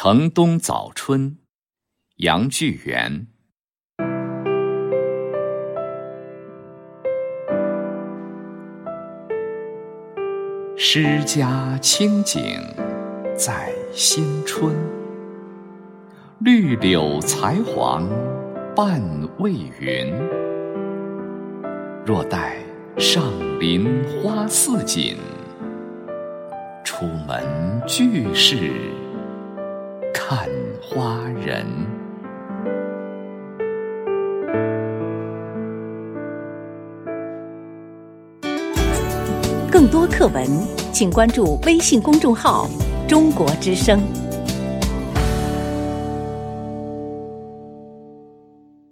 城东早春，杨巨源。诗家清景在新春，绿柳才黄半未匀。若待上林花似锦，出门俱是看花人。更多课文，请关注微信公众号“中国之声”。